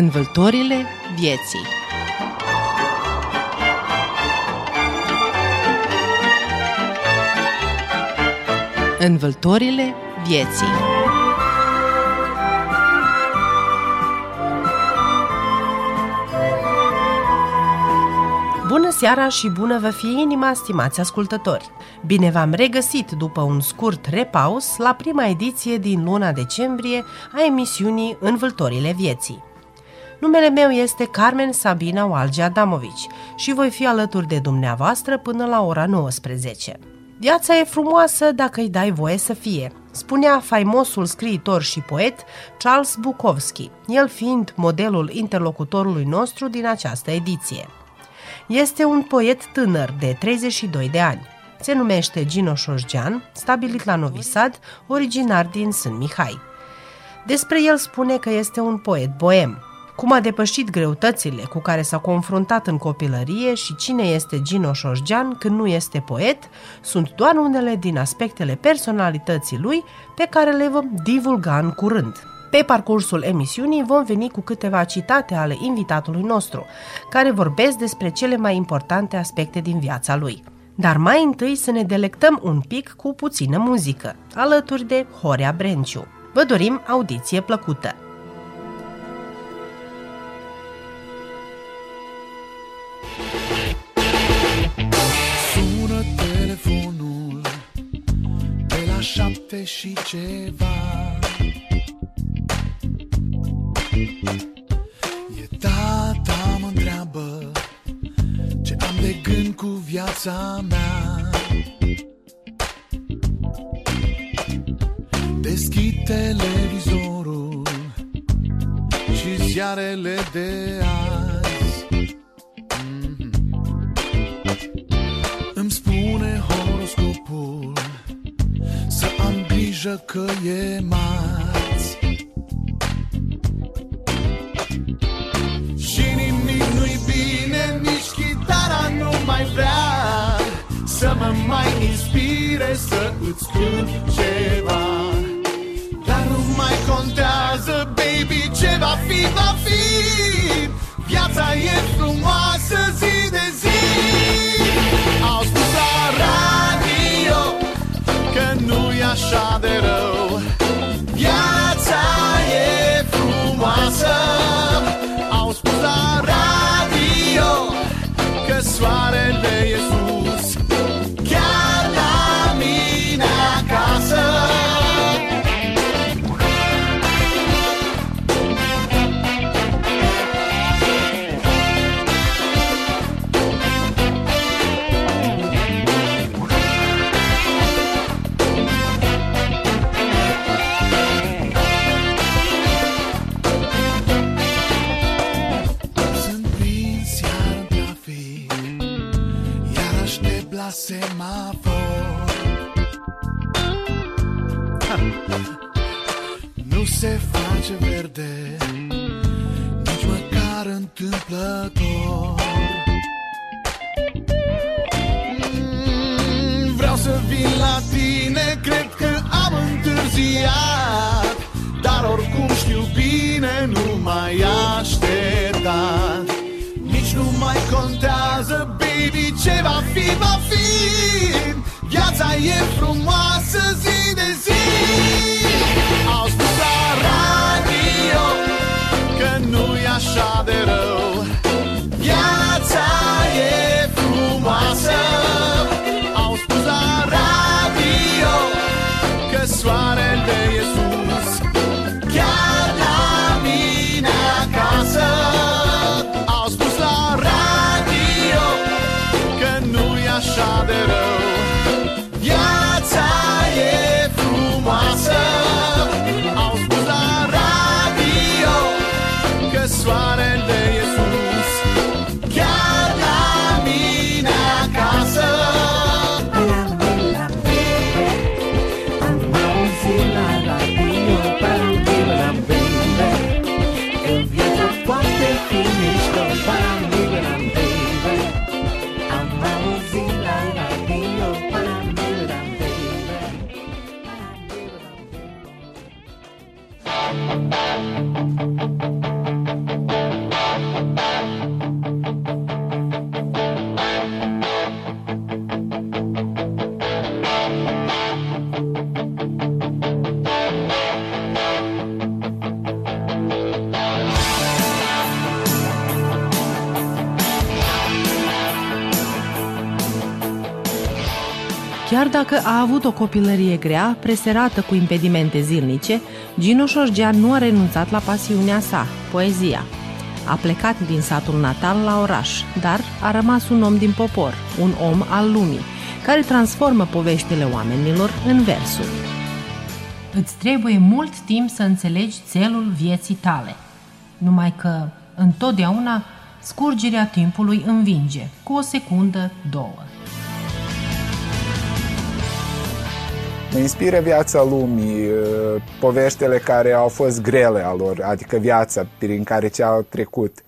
Învâltorile vieții Învâltorile vieții Bună seara și bună vă fie inima, stimați ascultători! Bine v-am regăsit după un scurt repaus la prima ediție din luna decembrie a emisiunii Învâltorile vieții. Numele meu este Carmen Sabina Walge Adamovici și voi fi alături de dumneavoastră până la ora 19. Viața e frumoasă dacă îi dai voie să fie, spunea faimosul scriitor și poet Charles Bukowski, el fiind modelul interlocutorului nostru din această ediție. Este un poet tânăr de 32 de ani. Se numește Gino Șoșgean, stabilit la Novi Sad, originar din Sân Mihai. Despre el spune că este un poet boem. Cum a depășit greutățile cu care s-a confruntat în copilărie și cine este Gino Șoșgean când nu este poet, sunt doar unele din aspectele personalității lui pe care le vom divulga în curând. Pe parcursul emisiunii vom veni cu câteva citate ale invitatului nostru, care vorbesc despre cele mai importante aspecte din viața lui. Dar mai întâi să ne delectăm un pic cu puțină muzică, alături de Horea Brenciu. Vă dorim audiție plăcută! La șapte și ceva. E tata mă întreabă Ce am de gând cu viața mea. Deschid televizorul Și ziarele de azi. Mhm. Îmi spune horoscopul Să am grijă că e marți Și nimic nu-i bine, nici chitara nu mai vrea. Să mă mai inspire să îți cânt ceva. Dar nu mai contează, baby, ce va fi, va fi. Viața e frumoasă zi de că se face verde Nici măcar întâmplător. Mm, Vreau să vin la tine Cred că am întârziat Dar oricum știu bine Nu mai aștepta Nici nu mai contează Baby ce va fi, va fi. Viața e frumoasă zi de zi Chiar dacă a avut o copilărie grea, preserată cu impedimente zilnice, Gino Șorgean nu a renunțat la pasiunea sa, poezia. A plecat din satul natal la oraș, dar a rămas un om din popor, un om al lumii, care transformă poveștile oamenilor în versuri. Îți trebuie mult timp să înțelegi țelul vieții tale, numai că întotdeauna scurgerea timpului învinge, cu o secundă, două. Mă inspiră viața lumii, uh, poveștile care au fost grele a lor, adică viața prin care ce au trecut.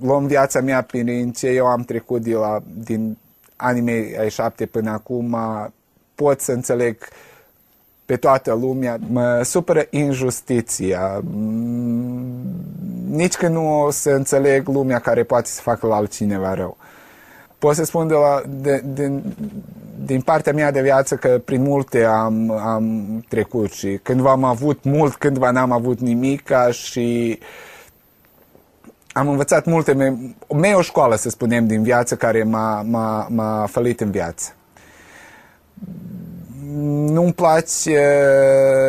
Luăm viața mea prin ce eu am trecut de la, din anii mei ai șapte până acum, pot să înțeleg pe toată lumea. Mă supără injustiția. Mm, nici că nu o să înțeleg lumea care poate să facă la altcineva rău. Pot să spun de la, de, de, din partea mea de viață că prin multe am, am trecut și cândva am avut mult, cândva n-am avut nimic și am învățat multe, mea o școală, să spunem, din viață care m-a, m-a, m-a fălit în viață. Nu-mi place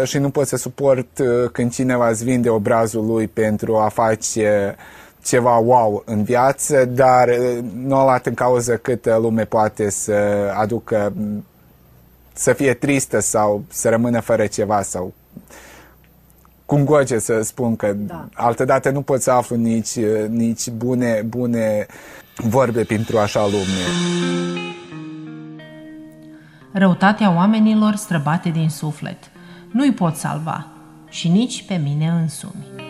și nu pot să suport când cineva îți vinde obrazul lui pentru a face ceva wow în viață, dar uh, nu a luat în cauză cât lume poate să aducă să fie tristă sau să rămână fără ceva sau cum goce să spun că da. altădată nu pot să aflu nici, uh, nici bune, bune vorbe pentru așa lume. Răutatea oamenilor străbate din suflet. Nu-i pot salva și nici pe mine însumi.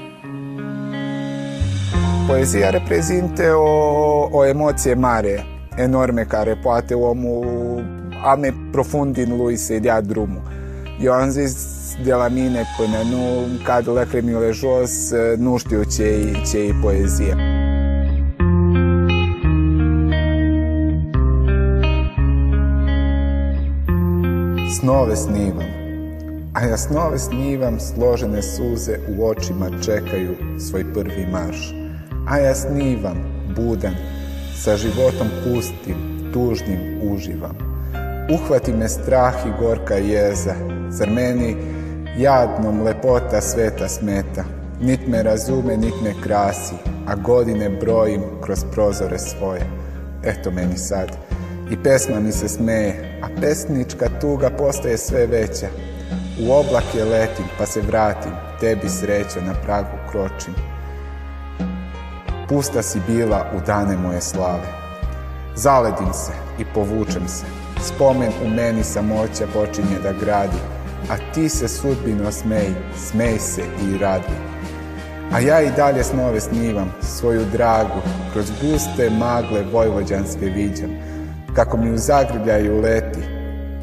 Poezia reprezintă o, o emoție mare, enorme, care poate omul ame profund din lui să-i dea drumul. Eu am zis de la mine până nu cad lacrimile jos, nu știu ce-i, ce poezie. Snove snivam. A ja snove snivam, složene suze u očima čekaju svoj prvi marš. A ja snivam, budan, sa životom pustim, tužnim uživam. Uhvati me strah i gorka jeza, zar meni jadnom lepota sveta smeta. Nit me razume, nit me krasi, a godine brojim kroz prozore svoje. Eto meni sad. I pesma mi se smeje, a pesnička tuga postaje sve veća. U oblake letim, pa se vratim, tebi sreća na pragu kročim. Pusta si bila u dane moje slave. Zaledim se i povučem se. Spomen u meni samoća počinje da gradi, a ti se sudbino smej, smej se i radi. A ja i dalje snove snivam, svoju dragu, kroz guste magle vojvođanske viđam, kako mi u zagrljaju leti,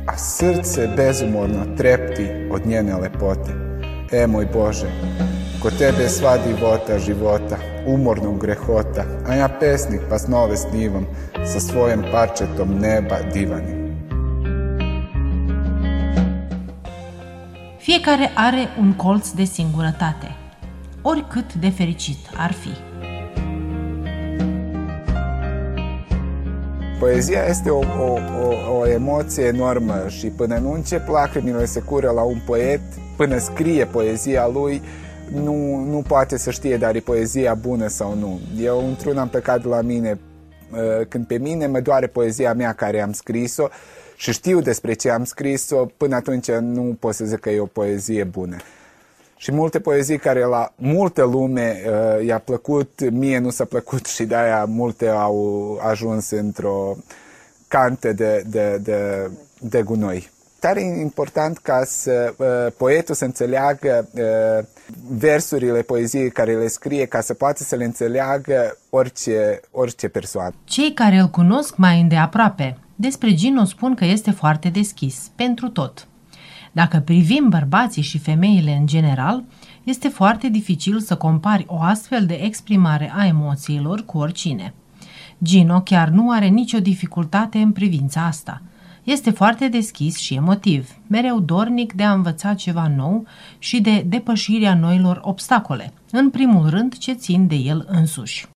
a srce bezumorno trepti od njene lepote. E moj Bože, kod tebe je sva divota života, umornog grehota, a ja pesnik pa snove snivam sa svojim parčetom neba divanim. Fiecare are un colț de singurătate, oricât de fericit ar fi. Poezia este o, o, o, o emoție enormă și până nu încep lacrimile se cură la un poet, până scrie poezia lui, nu, nu poate să știe dar e poezia bună sau nu. Eu într-un am plecat de la mine uh, când pe mine mă doare poezia mea care am scris-o și știu despre ce am scris-o, până atunci nu pot să zic că e o poezie bună. Și multe poezii care la multă lume uh, i-a plăcut, mie nu s-a plăcut și de-aia multe au ajuns într-o cantă de, de, de, de gunoi tare important ca să uh, poetul să înțeleagă uh, versurile poeziei care le scrie, ca să poată să le înțeleagă orice, orice persoană. Cei care îl cunosc mai îndeaproape despre Gino spun că este foarte deschis, pentru tot. Dacă privim bărbații și femeile în general, este foarte dificil să compari o astfel de exprimare a emoțiilor cu oricine. Gino chiar nu are nicio dificultate în privința asta – este foarte deschis și emotiv, mereu dornic de a învăța ceva nou și de depășirea noilor obstacole, în primul rând ce țin de el însuși.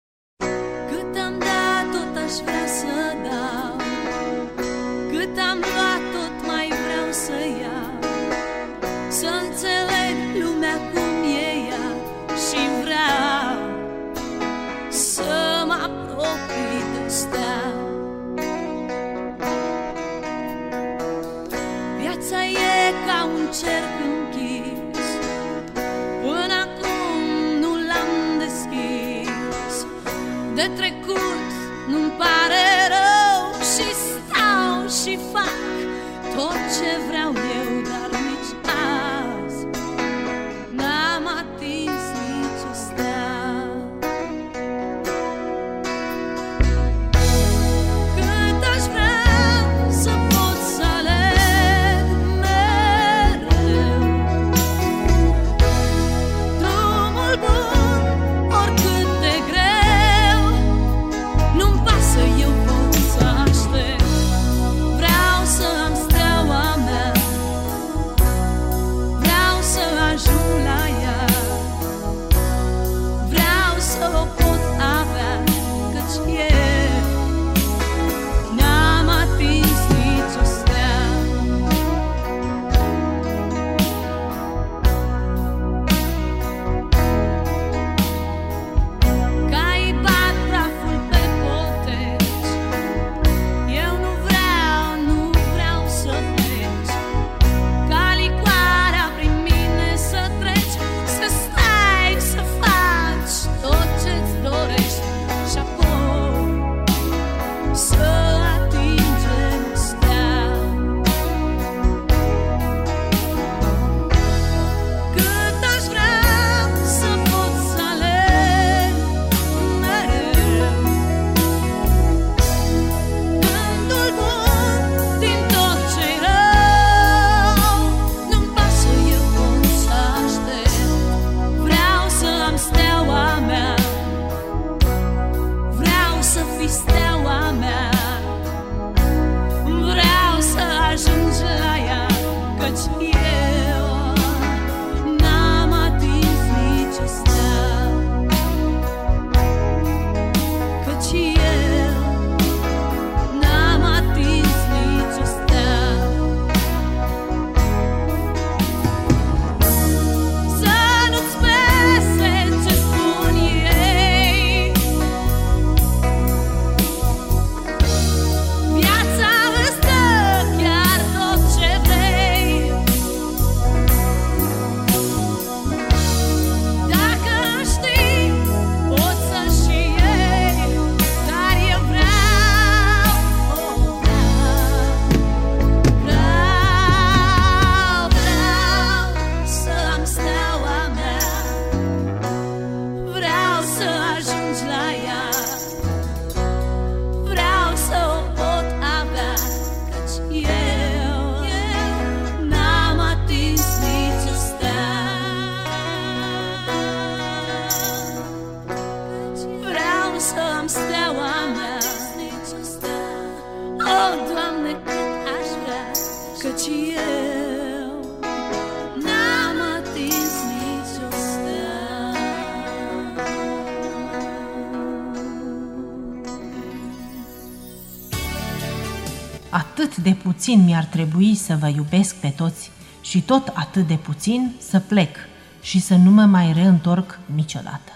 Atât de puțin mi-ar trebui să vă iubesc pe toți și tot atât de puțin să plec și să nu mă mai reîntorc niciodată.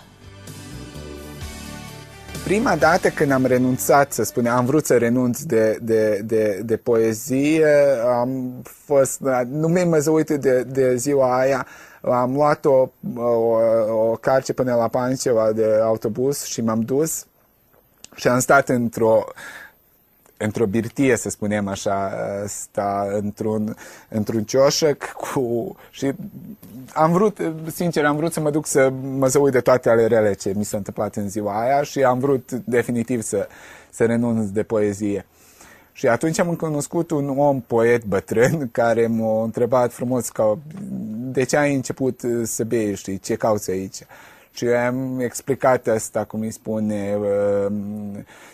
Prima dată când am renunțat, să spune, am vrut să renunț de, de, de, de poezie, am fost, nu mi-am mai de, de ziua aia, am luat o, o, o carce până la Panceva de autobuz și m-am dus și am stat într-o într-o birtie, să spunem așa, sta într-un, într-un cioșăc cu... și am vrut, sincer, am vrut să mă duc să mă zăui de toate ale rele ce mi s-a întâmplat în ziua aia și am vrut definitiv să, să renunț de poezie. Și atunci am cunoscut un om poet bătrân care m-a întrebat frumos ca de ce ai început să bei, știi, ce cauți aici? Și am explicat asta, cum îi spune, uh,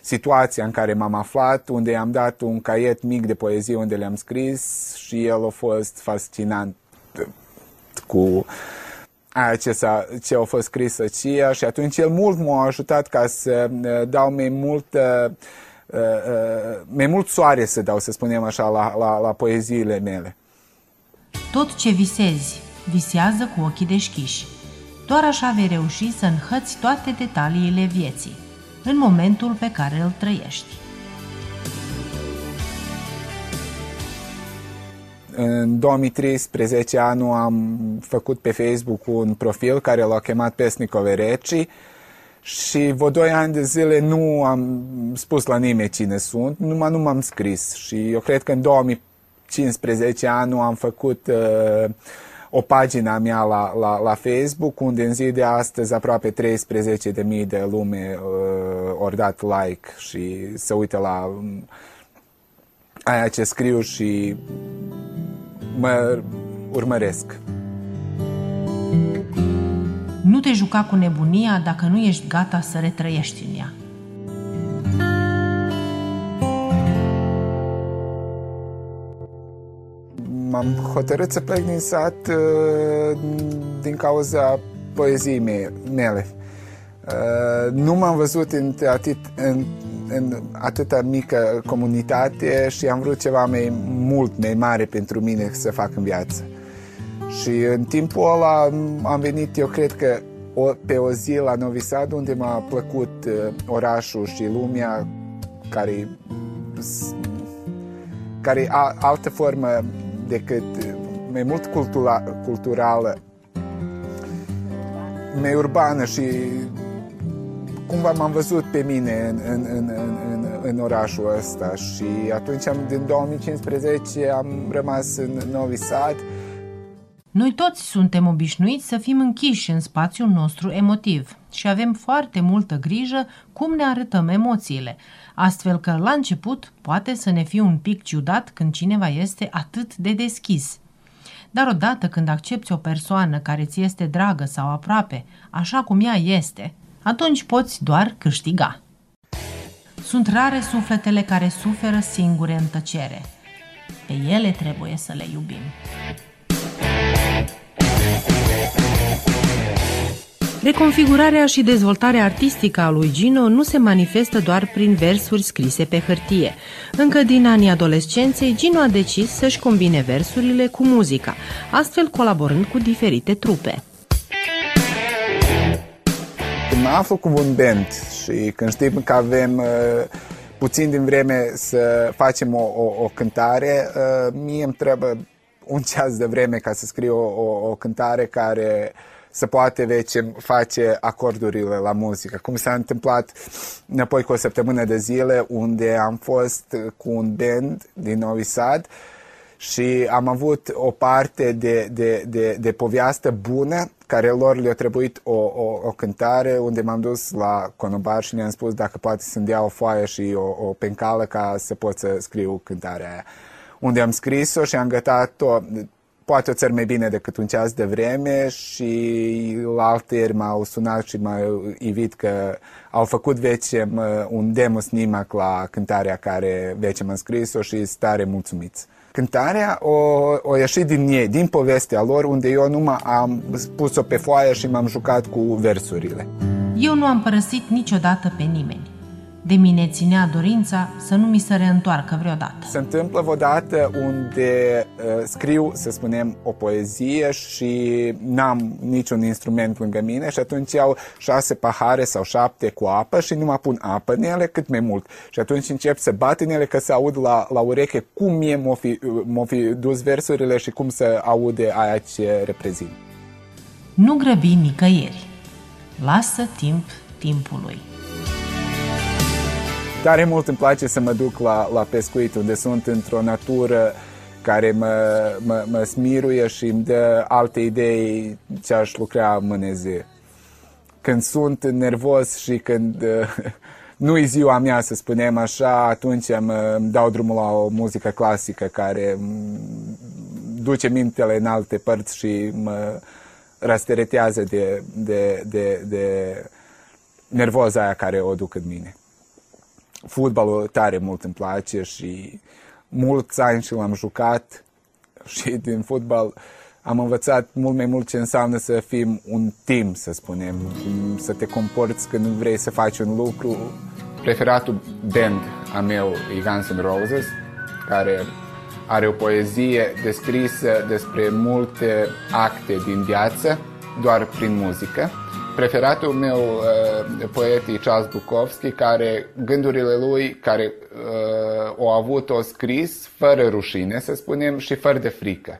situația în care m-am aflat, unde i-am dat un caiet mic de poezie unde le-am scris și el a fost fascinant cu aia ce, s-a, ce a fost scris aceea și atunci el mult m-a ajutat ca să uh, dau mai mult uh, mai mult soare să dau, să spunem așa, la, la, la poeziile mele. Tot ce visezi, visează cu ochii deschiși doar așa vei reuși să înhăți toate detaliile vieții, în momentul pe care îl trăiești. În 2013 anul am făcut pe Facebook un profil care l-a chemat Pesnicove Reci și vă doi ani de zile nu am spus la nimeni cine sunt, numai nu m-am scris și eu cred că în 2014 15 ani am făcut uh, o pagină a mea la, la, la Facebook, unde în zi de astăzi aproape 13.000 de lume uh, ori dat like și se uită la um, aia ce scriu și mă urmăresc. Nu te juca cu nebunia dacă nu ești gata să retrăiești în ea. M-am hotărât să plec din sat uh, din cauza poeziei mele. Uh, nu m-am văzut în, atât, în, în atâta mică comunitate și am vrut ceva mai mult mai mare pentru mine să fac în viață. Și în timpul ăla am venit, eu cred că o, pe o zi la Novi Sad, unde m-a plăcut uh, orașul și lumea care care e altă formă decât mai mult cultura, culturală, mai urbană și cumva m-am văzut pe mine în, în, în, în, în orașul ăsta și atunci am, din 2015 am rămas în Novi Sad. Noi toți suntem obișnuiți să fim închiși în spațiul nostru emotiv și avem foarte multă grijă cum ne arătăm emoțiile, astfel că la început poate să ne fie un pic ciudat când cineva este atât de deschis. Dar odată când accepti o persoană care ți este dragă sau aproape, așa cum ea este, atunci poți doar câștiga. Sunt rare sufletele care suferă singure în tăcere. Pe ele trebuie să le iubim. Reconfigurarea și dezvoltarea artistică a lui Gino nu se manifestă doar prin versuri scrise pe hârtie. Încă din anii adolescenței, Gino a decis să-și combine versurile cu muzica, astfel colaborând cu diferite trupe. Când mă aflu cu un band și când știm că avem uh, puțin din vreme să facem o, o, o cântare, uh, mie îmi trebuie un ceas de vreme ca să scriu o, o, o cântare care să poate vece, face acordurile la muzică. Cum s-a întâmplat înapoi cu o săptămână de zile unde am fost cu un band din Novi Sad și am avut o parte de, de, de, de poveastă bună care lor le-a trebuit o, o, o cântare unde m-am dus la Conobar și mi-am spus dacă poate să-mi dea o foaie și o, o pencală ca să pot să scriu cântarea aia. Unde am scris-o și am gătat-o poate o țări mai bine decât un ceas de vreme și la alte m-au sunat și m-au invit că au făcut vece un demo snimac la cântarea care vece m-a scris-o și stare mulțumiți. Cântarea o, o ieșit din ei, din povestea lor, unde eu nu am pus-o pe foaie și m-am jucat cu versurile. Eu nu am părăsit niciodată pe nimeni. De mine ținea dorința să nu mi se reîntoarcă vreodată. Se întâmplă odată unde uh, scriu, să spunem, o poezie și n-am niciun instrument lângă mine și atunci iau șase pahare sau șapte cu apă și nu mă pun apă în ele cât mai mult. Și atunci încep să bat în ele că să aud la, la ureche cum mie m-o fi, m-o fi dus versurile și cum să aude aia ce reprezint. Nu grăbi nicăieri. Lasă timp timpului. Tare mult îmi place să mă duc la, la pescuit, unde sunt într-o natură care mă, mă, mă smiruie și îmi dă alte idei ce aș lucra mâneze. Când sunt nervos și când nu e ziua mea, să spunem așa, atunci îmi, îmi dau drumul la o muzică clasică care duce mintele în alte părți și mă rasteretează de, de, de, de nervoza aia care o duc în mine fotbalul tare mult îmi place și mulți ani și l-am jucat și din fotbal am învățat mult mai mult ce înseamnă să fim un team, să spunem, să te comporți când vrei să faci un lucru. Preferatul band a meu e Guns N' Roses, care are o poezie descrisă despre multe acte din viață, doar prin muzică preferatul meu uh, poet e Charles Bukowski, care gândurile lui, care uh, au avut-o scris fără rușine, să spunem, și fără de frică.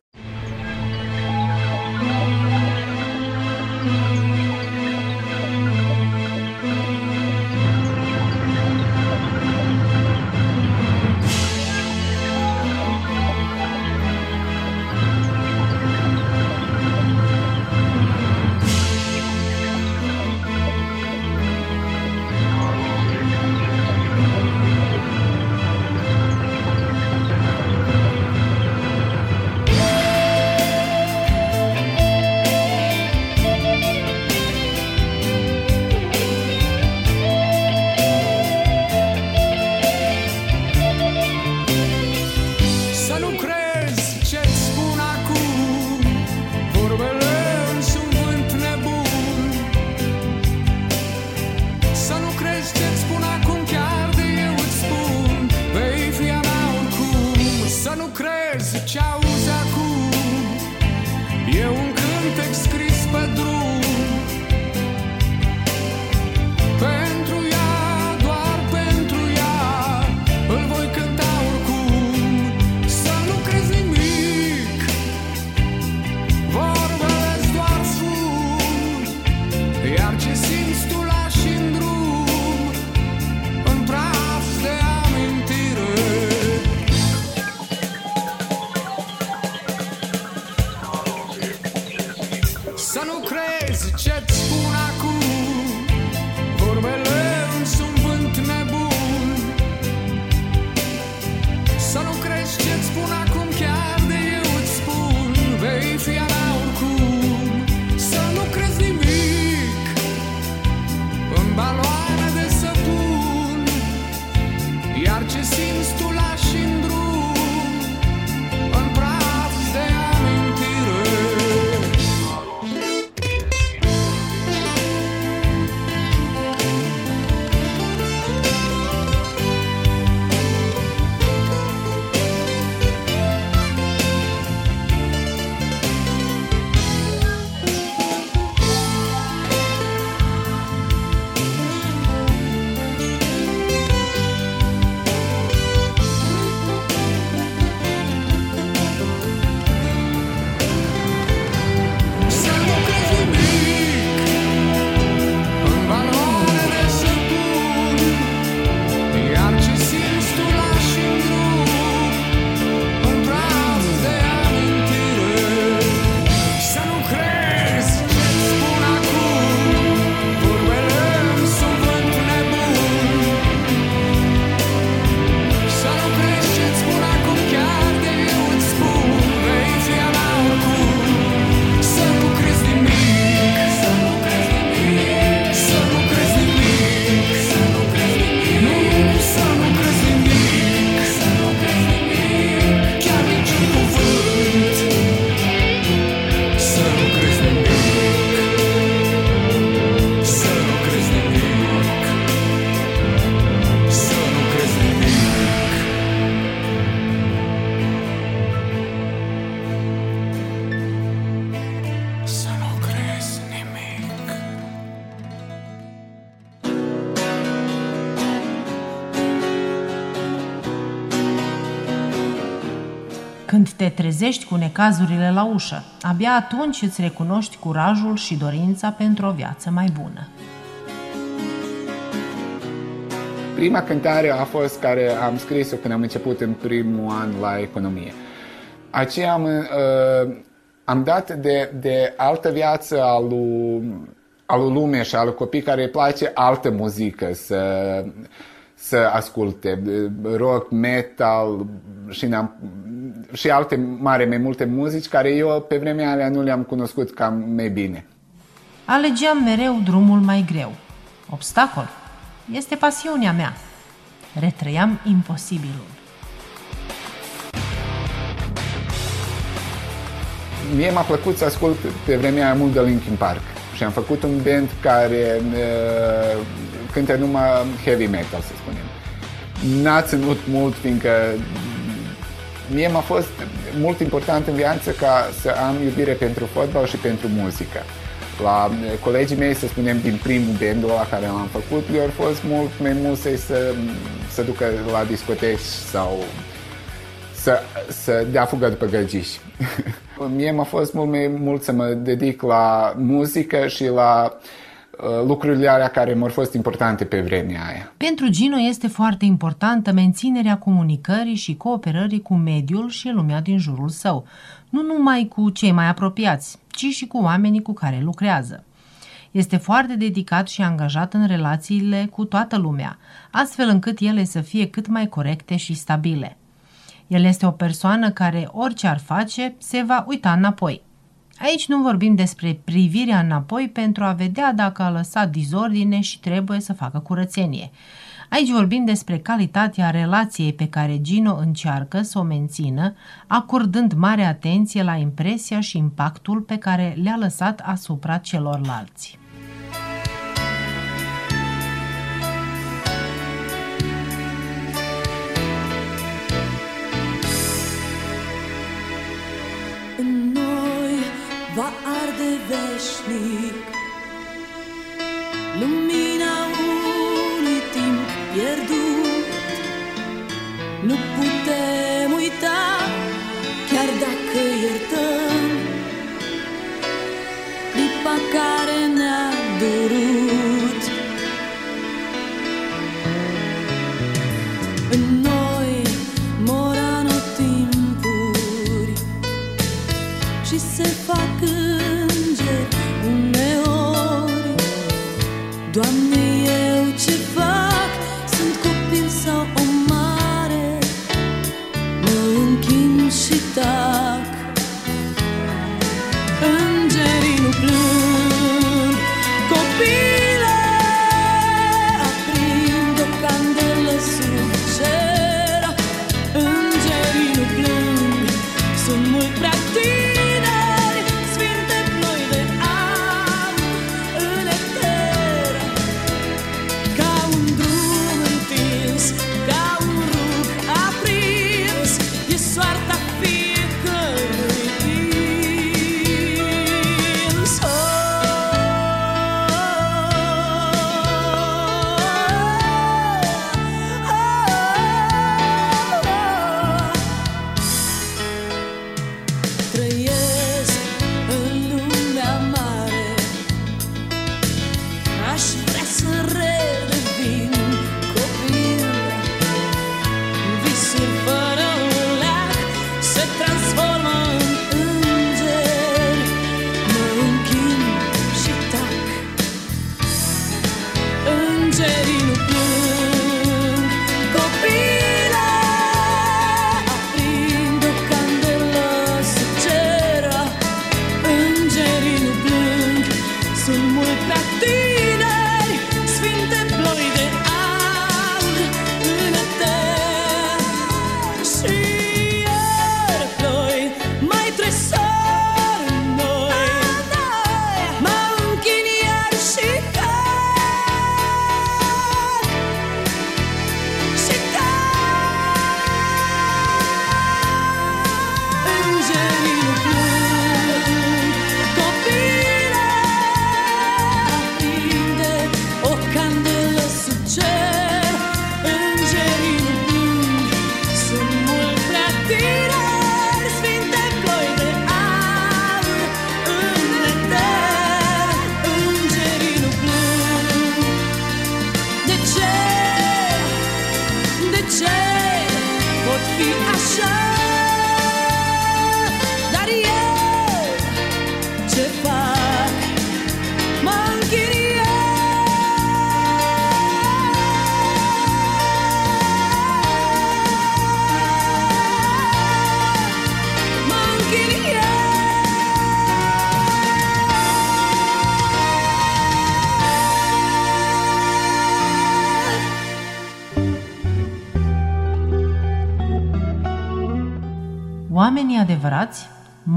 Necazurile la ușă, abia atunci îți recunoști curajul și dorința pentru o viață mai bună. Prima cântare a fost care am scris-o când am început în primul an la economie. Aceea am, uh, am dat de, de altă viață a lui, a lui lume și a lui copii care îi place altă muzică să, să asculte. Rock, metal și, ne-am, și alte mare, mai multe muzici care eu pe vremea alea nu le-am cunoscut cam mai bine. Alegeam mereu drumul mai greu. Obstacol este pasiunea mea. Retrăiam imposibilul. Mie m-a plăcut să ascult pe vremea aia mult de Linkin Park și am făcut un band care uh, cântă numai heavy metal, să spunem. N-a ținut mult, fiindcă mie m-a fost mult important în viață ca să am iubire pentru fotbal și pentru muzică. La uh, colegii mei, să spunem, din primul band la care l-am făcut, le-au fost mult mai muse să, să ducă la discoteci sau să, să dea fugă după gălgiși. Mie m-a fost mult mai mult să mă dedic la muzică și la uh, lucrurile alea care mi-au fost importante pe vremea aia. Pentru Gino este foarte importantă menținerea comunicării și cooperării cu mediul și lumea din jurul său, nu numai cu cei mai apropiați, ci și cu oamenii cu care lucrează. Este foarte dedicat și angajat în relațiile cu toată lumea, astfel încât ele să fie cât mai corecte și stabile. El este o persoană care, orice ar face, se va uita înapoi. Aici nu vorbim despre privirea înapoi pentru a vedea dacă a lăsat dizordine și trebuie să facă curățenie. Aici vorbim despre calitatea relației pe care Gino încearcă să o mențină, acordând mare atenție la impresia și impactul pe care le-a lăsat asupra celorlalți.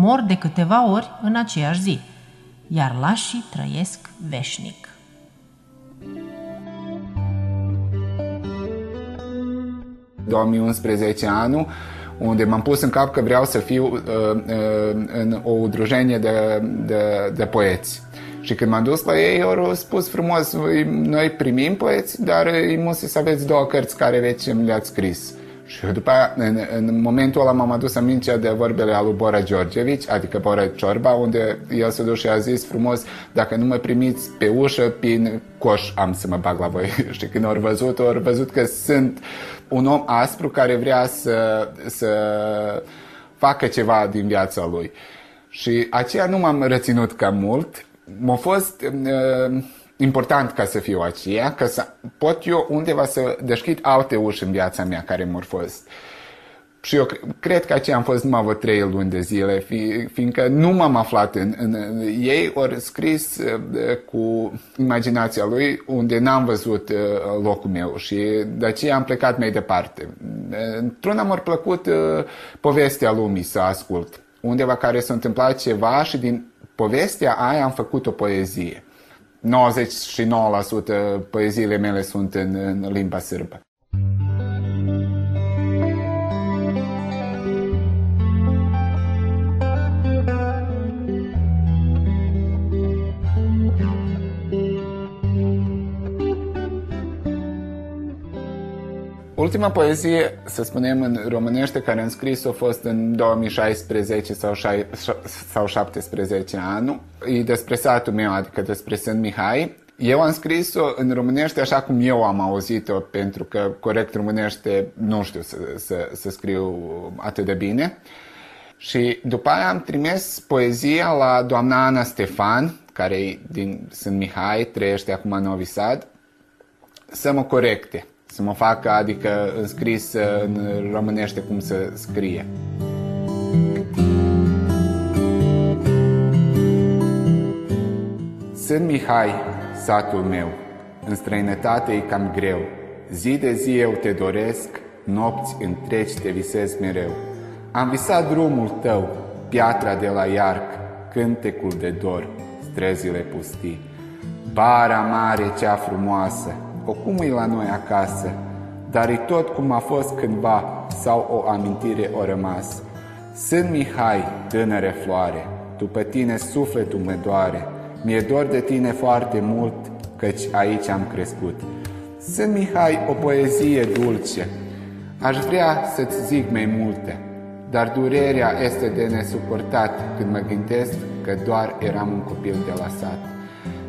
Mor de câteva ori în aceeași zi, iar lașii trăiesc veșnic. În 2011 anul, unde m-am pus în cap că vreau să fiu uh, uh, în o udrujenie de, de, de poeți. Și când m-am dus la ei, au spus frumos, "Voi- noi primim poeți, dar îi musă să aveți două cărți care veți le-ați scris. Și după aia, în, în momentul ăla m-am adus aminte de vorbele al lui Bora Georgevici, adică Bora Ciorba, unde el s-a dus și a zis frumos, dacă nu mă primiți pe ușă, prin coș am să mă bag la voi. și când au văzut, au văzut că sunt un om aspru care vrea să, să facă ceva din viața lui. Și aceea nu m-am reținut cam mult. M-a fost uh, important ca să fiu aceea, ca să pot eu undeva să deschid alte uși în viața mea care m-au fost. Și eu cre- cred că aceea am fost numai vreo trei luni de zile, fi, fiindcă nu m-am aflat în, în, în ei, ori scris uh, cu imaginația lui unde n-am văzut uh, locul meu și de aceea am plecat mai departe. Uh, Într-una mi-a plăcut uh, povestea lumii să ascult, undeva care s-a întâmplat ceva și din povestea aia am făcut o poezie. 99% poeziile mele sunt în, în limba sârbă. Ultima poezie, să spunem în românește, care am scris-o a fost în 2016 sau, șai- sau 17 anul. E despre satul meu, adică despre Sân Mihai. Eu am scris-o în românește așa cum eu am auzit-o, pentru că corect românește nu știu să, să, să scriu atât de bine. Și după aia am trimis poezia la doamna Ana Stefan, care e din Sân Mihai, trăiește acum în Novi Sad, să mă corecte, să mă facă, adică înscris în românește cum să scrie. Sunt Mihai, satul meu, în străinătate e cam greu. Zi de zi eu te doresc, nopți întregi te visez mereu. Am visat drumul tău, piatra de la iarc, cântecul de dor, străzile pustii. Bara mare cea frumoasă, o cum e la noi acasă, dar e tot cum a fost cândva sau o amintire o rămas. Sunt Mihai, tânăre floare, tu pe tine sufletul mă doare, mi-e dor de tine foarte mult, căci aici am crescut. Sunt Mihai, o poezie dulce, aș vrea să-ți zic mai multe, dar durerea este de nesuportat când mă gândesc că doar eram un copil de la sat.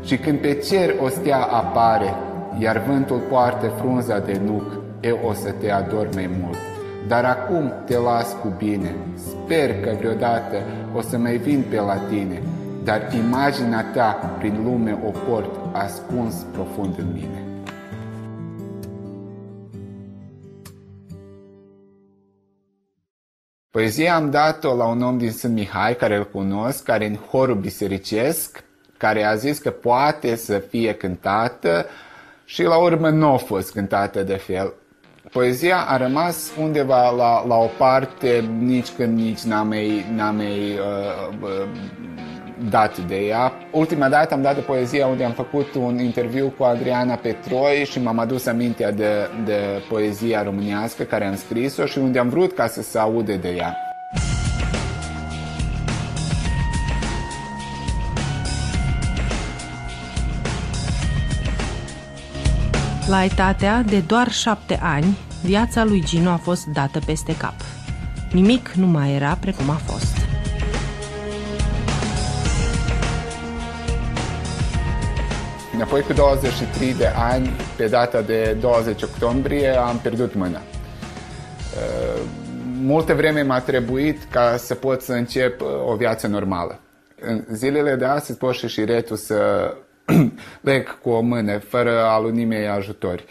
Și când pe cer o stea apare, iar vântul poartă frunza de nuc, eu o să te ador mai mult. dar acum te las cu bine. Sper că vreodată o să mai vin pe la tine, dar imaginea ta prin lume o port ascuns profund în mine. Poezia am dat-o la un om din Sân Mihai, care îl cunosc, care în horul bisericesc, care a zis că poate să fie cântată și la urmă nu a fost cântată de fel. Poezia a rămas undeva la, la o parte, nici când nici n-am mai, n-am mai uh, uh, dat de ea. Ultima dată am dat de poezia unde am făcut un interviu cu Adriana Petroi și m-am adus amintea de, de poezia românească care am scris-o și unde am vrut ca să se aude de ea. La etatea de doar șapte ani, viața lui Gino a fost dată peste cap. Nimic nu mai era precum a fost. Apoi cu 23 de ani, pe data de 20 octombrie, am pierdut mâna. Uh, Multă vreme m-a trebuit ca să pot să încep uh, o viață normală. În zilele de astăzi pot și șiretul să leg cu o mână, fără a lui nimeni ajutori.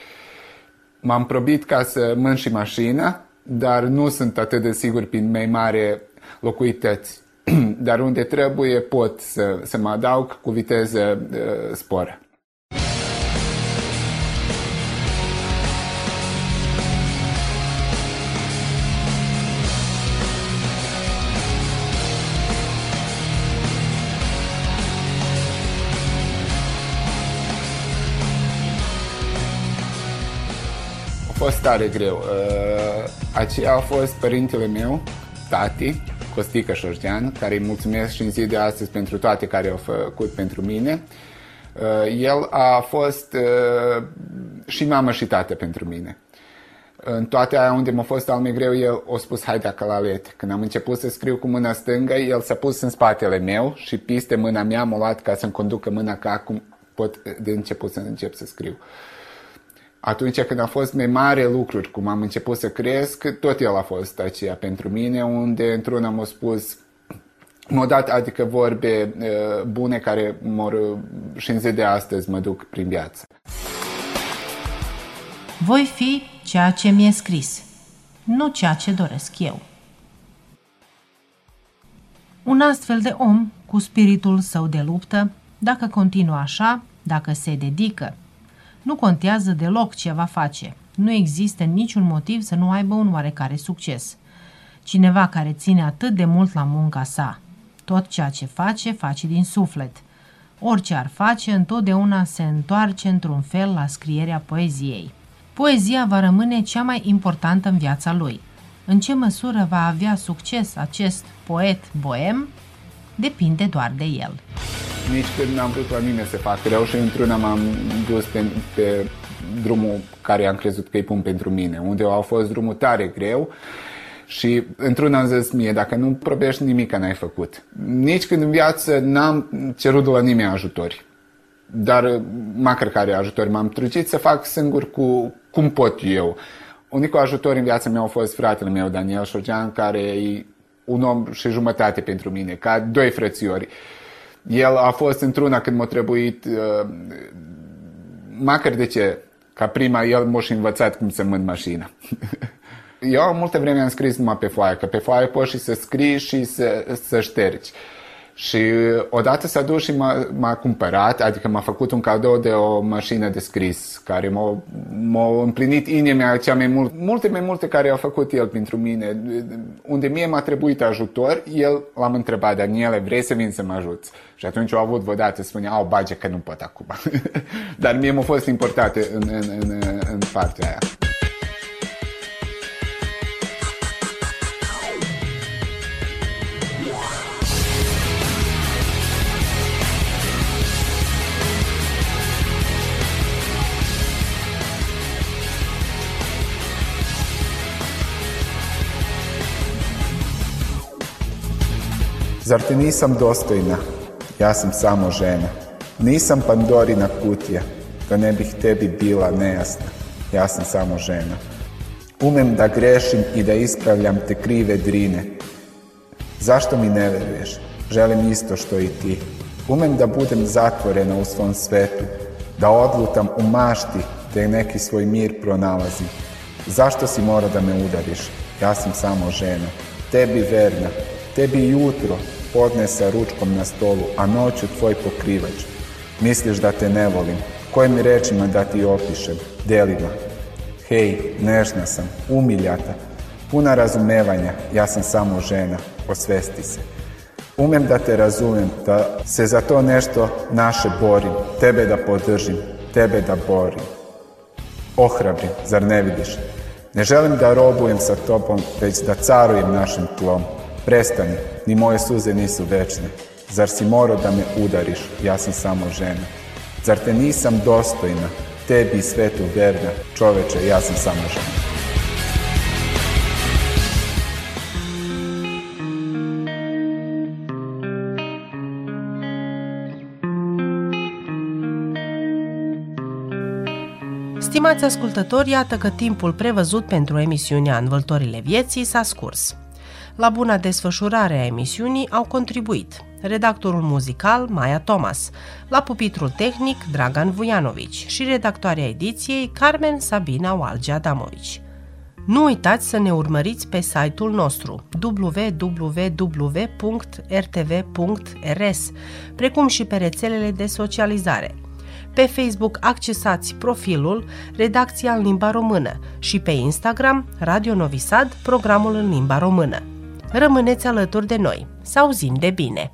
M-am probit ca să mân și mașina, dar nu sunt atât de sigur prin mai mare locuități. dar unde trebuie pot să, să mă adaug cu viteză uh, sporă. Fost tare greu. Uh, Aceea a fost părintele meu, tati, Costică Șorgean, care îi mulțumesc și în zi de astăzi pentru toate care au făcut pentru mine. Uh, El a fost uh, și mamă și tată pentru mine. În toate aia unde m-a fost al mai greu, el a spus hai de la let. Când am început să scriu cu mâna stângă, el s-a pus în spatele meu și piste mâna mea m-a luat ca să-mi conducă mâna ca acum pot de început să încep să scriu. Atunci când a fost mai mare lucruri, cum am început să cresc, tot el a fost aceea pentru mine, unde într-una m-a spus m-a dat adică vorbe uh, bune care mor și în zi de astăzi mă duc prin viață. Voi fi ceea ce mi-e scris, nu ceea ce doresc eu. Un astfel de om, cu spiritul său de luptă, dacă continuă așa, dacă se dedică, nu contează deloc ce va face. Nu există niciun motiv să nu aibă un oarecare succes. Cineva care ține atât de mult la munca sa. Tot ceea ce face, face din suflet. Orice ar face, întotdeauna se întoarce într-un fel la scrierea poeziei. Poezia va rămâne cea mai importantă în viața lui. În ce măsură va avea succes acest poet boem, depinde doar de el. Nici când n-am vrut la mine să fac rău și într-una m-am dus pe, pe drumul care am crezut că îi pun pentru mine, unde a fost drumul tare greu și într-una am zis mie, dacă nu probești nimic n-ai făcut. Nici când în viață n-am cerut de la nimeni ajutori. Dar măcar care ajutori m-am trucit să fac singur cu cum pot eu. Unicul ajutor în viața mea a fost fratele meu, Daniel Șorgean, care e un om și jumătate pentru mine, ca doi frățiori. El a fost într-una când m-a trebuit, uh, măcar de ce, ca prima, el m-a și învățat cum să mând mașina. Eu multă vreme am scris numai pe foaie, că pe foaie poți și să scrii și să, să ștergi. Și odată s-a dus și m-a, m-a cumpărat, adică m-a făcut un cadou de o mașină de scris, care m-a, m-a împlinit inima cea mai mult, multe mai multe care au făcut el pentru mine. Unde mie m-a trebuit ajutor, el l-am întrebat, Daniele, vrei să vin să mă ajuți? Și atunci au avut vădată, spunea, au bage că nu pot acum. Dar mie m-a fost importante în, în, în, în partea aia. Zar ti nisam dostojna? Ja sam samo žena. Nisam Pandorina kutija, da ne bih tebi bila nejasna. Ja sam samo žena. Umem da grešim i da ispravljam te krive drine. Zašto mi ne veruješ? Želim isto što i ti. Umem da budem zatvorena u svom svetu, da odlutam u mašti te neki svoj mir pronalazim. Zašto si mora da me udariš? Ja sam samo žena. Tebi verna, tebi jutro podne sa ručkom na stolu, a noću tvoj pokrivač. Misliš da te ne volim? Kojim rečima da ti opišem? Delima. Hej, nežna sam, umiljata, puna razumevanja, ja sam samo žena, osvesti se. Umem da te razumem, da se za to nešto naše borim, tebe da podržim, tebe da borim. Ohrabrim, zar ne vidiš? Ne želim da robujem sa tobom, već da carujem našim tlom. Prestani, ni moje suze nisu večne. Zar si morao da me udariš, ja sam samo žena. Zar te nisam dostojna, tebi i svetu verna, čoveče, ja sam samo žena. Stimați ascultători, iată că timpul prevăzut pentru emisiunea Învăltorile Vieții s-a scurs. La buna desfășurare a emisiunii au contribuit redactorul muzical Maia Thomas, la pupitrul tehnic Dragan Vujanovici și redactoarea ediției Carmen Sabina Walge Adamovici. Nu uitați să ne urmăriți pe site-ul nostru www.rtv.rs, precum și pe rețelele de socializare. Pe Facebook accesați profilul Redacția în limba română și pe Instagram Radio Novi Sad, programul în limba română. Rămâneți alături de noi. Să auzim de bine!